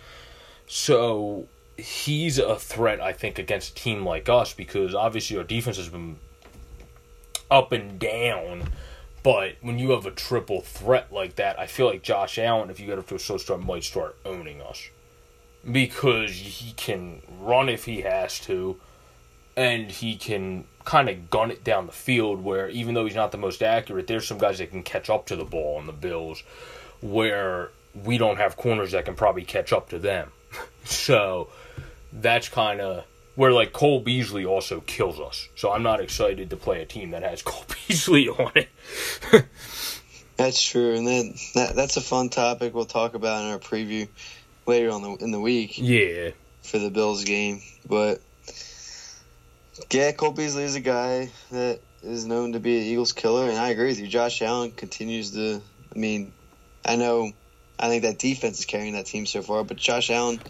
So he's a threat I think against a team like us because obviously our defense has been up and down. But when you have a triple threat like that, I feel like Josh Allen, if you get up to a slow start, might start owning us. Because he can run if he has to, and he can kind of gun it down the field where even though he's not the most accurate, there's some guys that can catch up to the ball on the Bills where we don't have corners that can probably catch up to them. so that's kind of where like Cole Beasley also kills us. So I'm not excited to play a team that has Cole Beasley on it. That's true, and then that, that's a fun topic we'll talk about in our preview later on the, in the week Yeah. for the Bills game. But yeah, Cole Beasley is a guy that is known to be an Eagles killer, and I agree with you. Josh Allen continues to. I mean, I know, I think that defense is carrying that team so far, but Josh Allen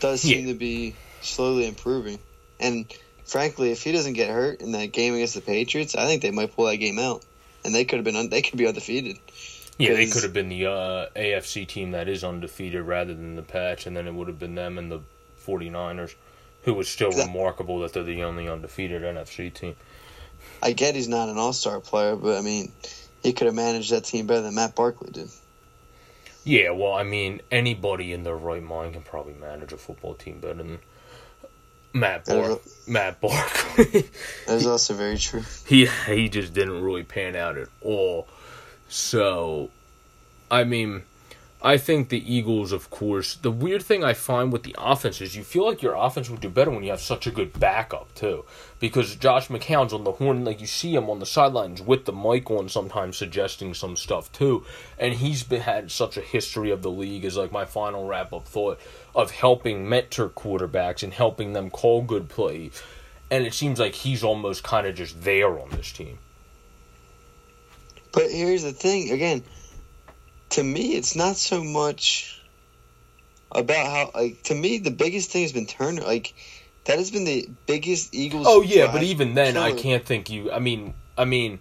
does seem to be slowly improving. And frankly, if he doesn't get hurt in that game against the Patriots, I think they might pull that game out, and they could have been un- they could be undefeated. Yeah, they could have been the uh, AFC team that is undefeated rather than the Patch, and then it would have been them and the 49ers, who was still remarkable that they're the only undefeated NFC team. I get he's not an All Star player, but I mean, he could have managed that team better than Matt Barkley did. Yeah, well, I mean, anybody in their right mind can probably manage a football team better than Matt Bar- Matt Barkley. That is also very true. he he just didn't really pan out at all. So, I mean, I think the Eagles, of course, the weird thing I find with the offense is you feel like your offense would do better when you have such a good backup, too. Because Josh McCown's on the horn, like you see him on the sidelines with the mic on sometimes suggesting some stuff, too. And he's been, had such a history of the league, is like my final wrap up thought, of helping mentor quarterbacks and helping them call good plays. And it seems like he's almost kind of just there on this team. But here's the thing again to me, it's not so much about how like to me the biggest thing has been Turner. Like that has been the biggest Eagles. Oh yeah, but even then, killer. I can't think you. I mean, I mean,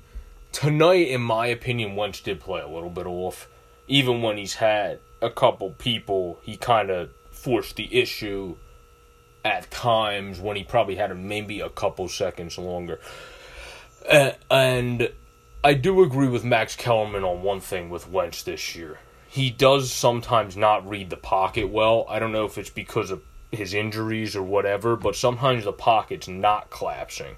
tonight, in my opinion, Wentz did play a little bit off. Even when he's had a couple people, he kind of forced the issue at times when he probably had maybe a couple seconds longer. Uh, and I do agree with Max Kellerman on one thing with Wentz this year. He does sometimes not read the pocket well. I don't know if it's because of his injuries or whatever, but sometimes the pocket's not collapsing.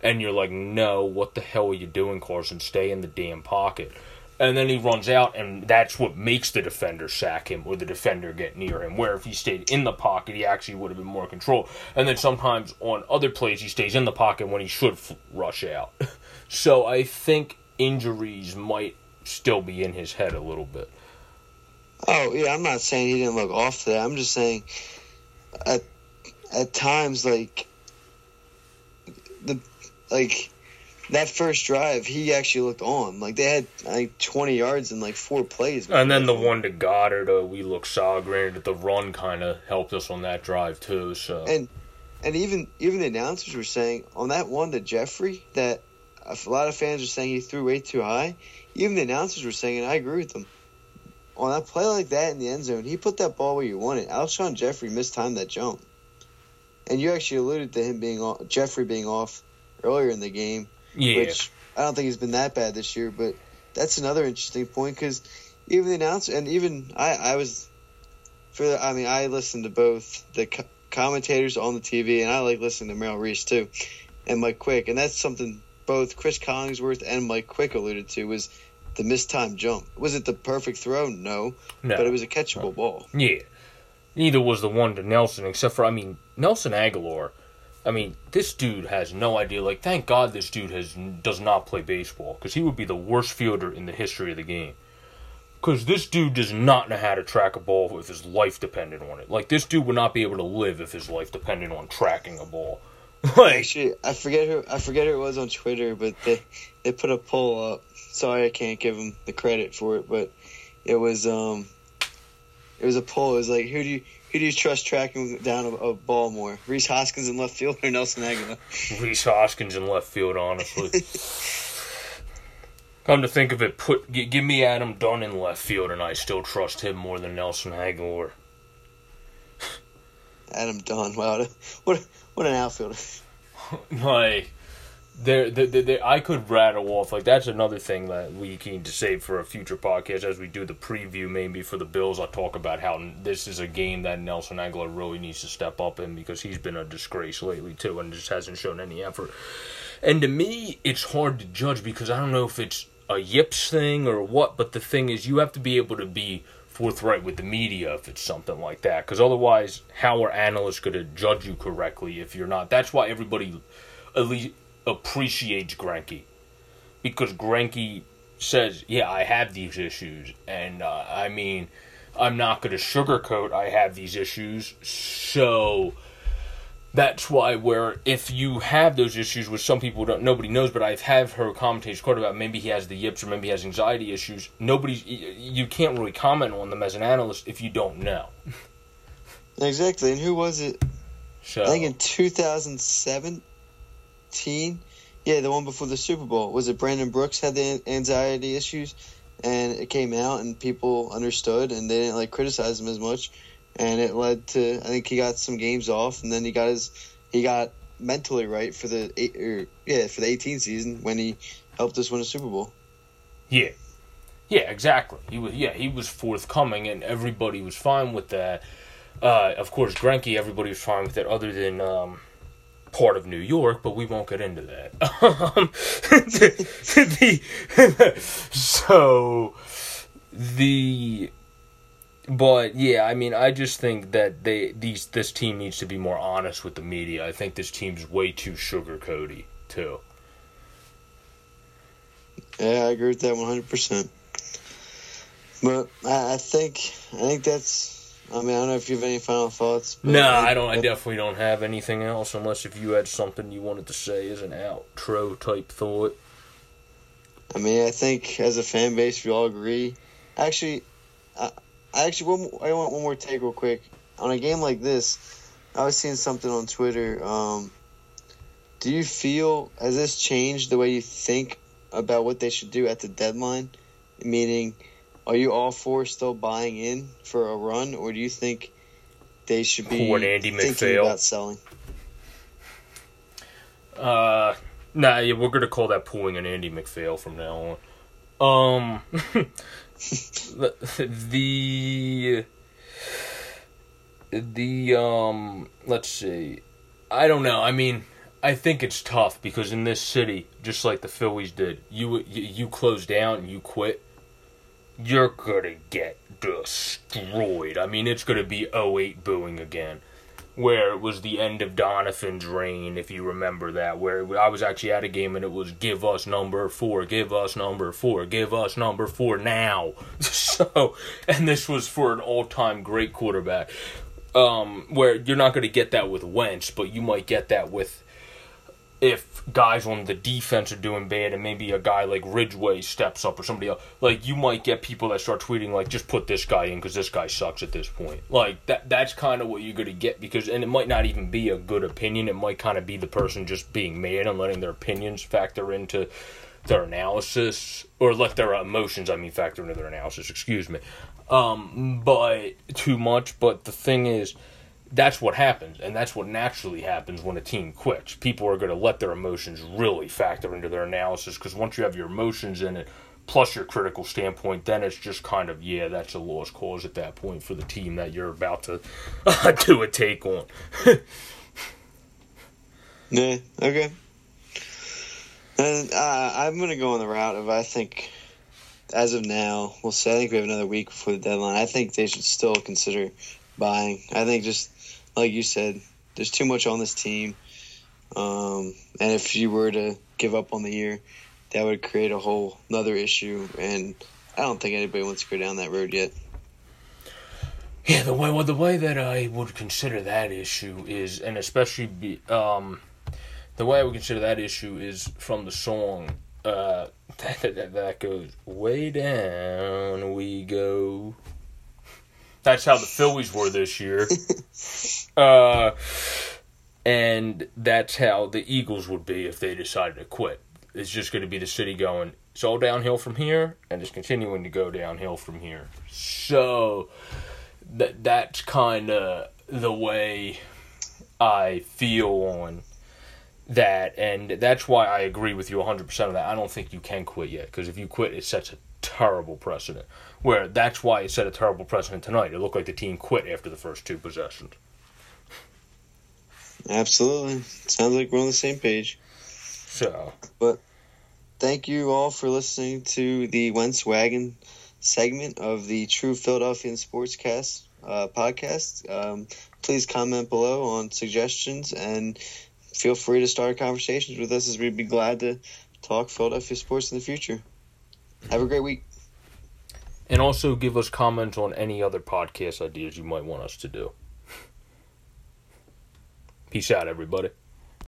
And you're like, no, what the hell are you doing, Carson? Stay in the damn pocket. And then he runs out, and that's what makes the defender sack him or the defender get near him. Where if he stayed in the pocket, he actually would have been more control. And then sometimes on other plays, he stays in the pocket when he should f- rush out. So I think injuries might still be in his head a little bit. Oh yeah, I'm not saying he didn't look off today. I'm just saying at at times like the like that first drive, he actually looked on. Like they had like 20 yards in like four plays. And then the one to Goedert, uh, we looked solid. Granted, the run kind of helped us on that drive too. So and and even even the announcers were saying on that one to Jeffery that a lot of fans are saying he threw way too high. Even the announcers were saying, and I agree with them. On a play like that in the end zone, he put that ball where you want it. Alshon Jeffery mistimed that jump, and you actually alluded to him being off, Jeffery being off earlier in the game, yeah. which I don't think he's been that bad this year. But that's another interesting point because even the announcer and even I, I was for the, I mean I listened to both the co- commentators on the TV and I like listening to Merrill Reese too, and Mike Quick, and that's something both Chris Collinsworth and Mike Quick alluded to was the missed time jump. Was it the perfect throw? No, no. but it was a catchable ball. Yeah, neither was the one to Nelson, except for I mean Nelson Agholor. I mean, this dude has no idea. Like, thank God this dude has does not play baseball because he would be the worst fielder in the history of the game. Because this dude does not know how to track a ball if his life depended on it. Like, this dude would not be able to live if his life depended on tracking a ball. like, Actually, I forget who I forget who it was on Twitter, but they they put a poll up. Sorry, I can't give them the credit for it, but it was um, it was a poll. It was like who do you who do you trust tracking down a, a ball more, Rhys Hoskins in left field or Nelson Agholor? Rhys Hoskins in left field, honestly. Come to think of it, put give me Adam Dunn in left field, and I still trust him more than Nelson Agholor. Adam Dunn, wow, what what an outfielder. like, there, there, there, I could rattle off like that's another thing that we need to save for a future podcast as we do the preview. Maybe for the Bills, I'll talk about how this is a game that Nelson Agholor really needs to step up in because he's been a disgrace lately too, and just hasn't shown any effort. And to me, it's hard to judge because I don't know if it's a yips thing or what. But the thing is, you have to be able to be forthright with the media if it's something like that. Because otherwise, how are analysts going to judge you correctly if you're not? That's why everybody at least appreciates Greinke. Because Greinke says, yeah, I have these issues. And uh, I mean, I'm not going to sugarcoat I have these issues. So that's why where if you have those issues with some people don't nobody knows but i've have heard commentators quote about maybe he has the yips or maybe he has anxiety issues nobody you can't really comment on them as an analyst if you don't know exactly and who was it so, i think in 2017 yeah the one before the super bowl was it brandon brooks had the anxiety issues and it came out and people understood and they didn't like criticize him as much and it led to I think he got some games off, and then he got his he got mentally right for the eight or yeah for the 18 season when he helped us win a Super Bowl. Yeah, yeah, exactly. He was yeah he was forthcoming, and everybody was fine with that. Uh, of course, Greinke, everybody was fine with it, other than um, part of New York, but we won't get into that. Um, the, so the but yeah, I mean, I just think that they these this team needs to be more honest with the media. I think this team's way too sugarcoaty too. Yeah, I agree with that one hundred percent. But I, I think I think that's. I mean, I don't know if you have any final thoughts. No, nah, I don't. I definitely don't have anything else, unless if you had something you wanted to say as an outro type thought. I mean, I think as a fan base, we all agree. Actually, I, I actually one, I want one more take real quick on a game like this. I was seeing something on Twitter. Um, do you feel has this changed the way you think about what they should do at the deadline? Meaning, are you all for still buying in for a run, or do you think they should be Andy thinking MacPhail. about selling? Uh, nah, yeah, we're gonna call that pulling an Andy MacPhail from now on. Um, the the um, let's see, I don't know. I mean, I think it's tough because in this city, just like the Phillies did, you you, you close down and you quit, you're gonna get destroyed. I mean, it's gonna be 08 booing again where it was the end of Donovan's reign, if you remember that, where I was actually at a game and it was give us number four, give us number four, give us number four now. So, and this was for an all time great quarterback. Um, where you're not going to get that with Wentz, but you might get that with if guys on the defense are doing bad and maybe a guy like Ridgeway steps up or somebody else, like you might get people that start tweeting like just put this guy in because this guy sucks at this point. Like that that's kind of what you're to get because and it might not even be a good opinion. It might kind of be the person just being mad and letting their opinions factor into their analysis or let their emotions I mean factor into their analysis, excuse me. Um but too much, but the thing is that's what happens, and that's what naturally happens when a team quits. People are going to let their emotions really factor into their analysis because once you have your emotions in it, plus your critical standpoint, then it's just kind of yeah, that's a lost cause at that point for the team that you're about to uh, do a take on. yeah. Okay. And uh, I'm going to go on the route of I think, as of now, we'll say I think we have another week before the deadline. I think they should still consider buying. I think just like you said, there's too much on this team. Um, and if you were to give up on the year, that would create a whole another issue. And I don't think anybody wants to go down that road yet. Yeah, the way well, the way that I would consider that issue is, and especially be, um, the way I would consider that issue is from the song uh, that, that, that goes way down we go. That's how the Phillies were this year. uh, and that's how the Eagles would be if they decided to quit. It's just going to be the city going, it's all downhill from here, and it's continuing to go downhill from here. So that that's kind of the way I feel on that, and that's why I agree with you 100% of that. I don't think you can quit yet, because if you quit, it sets a terrible precedent. Where that's why it set a terrible precedent tonight. It looked like the team quit after the first two possessions. Absolutely. Sounds like we're on the same page. So. But thank you all for listening to the Wentz Wagon segment of the True Philadelphian Sportscast uh, podcast. Um, please comment below on suggestions and feel free to start conversations with us as we'd be glad to talk Philadelphia sports in the future. Have a great week. And also give us comments on any other podcast ideas you might want us to do. Peace out, everybody.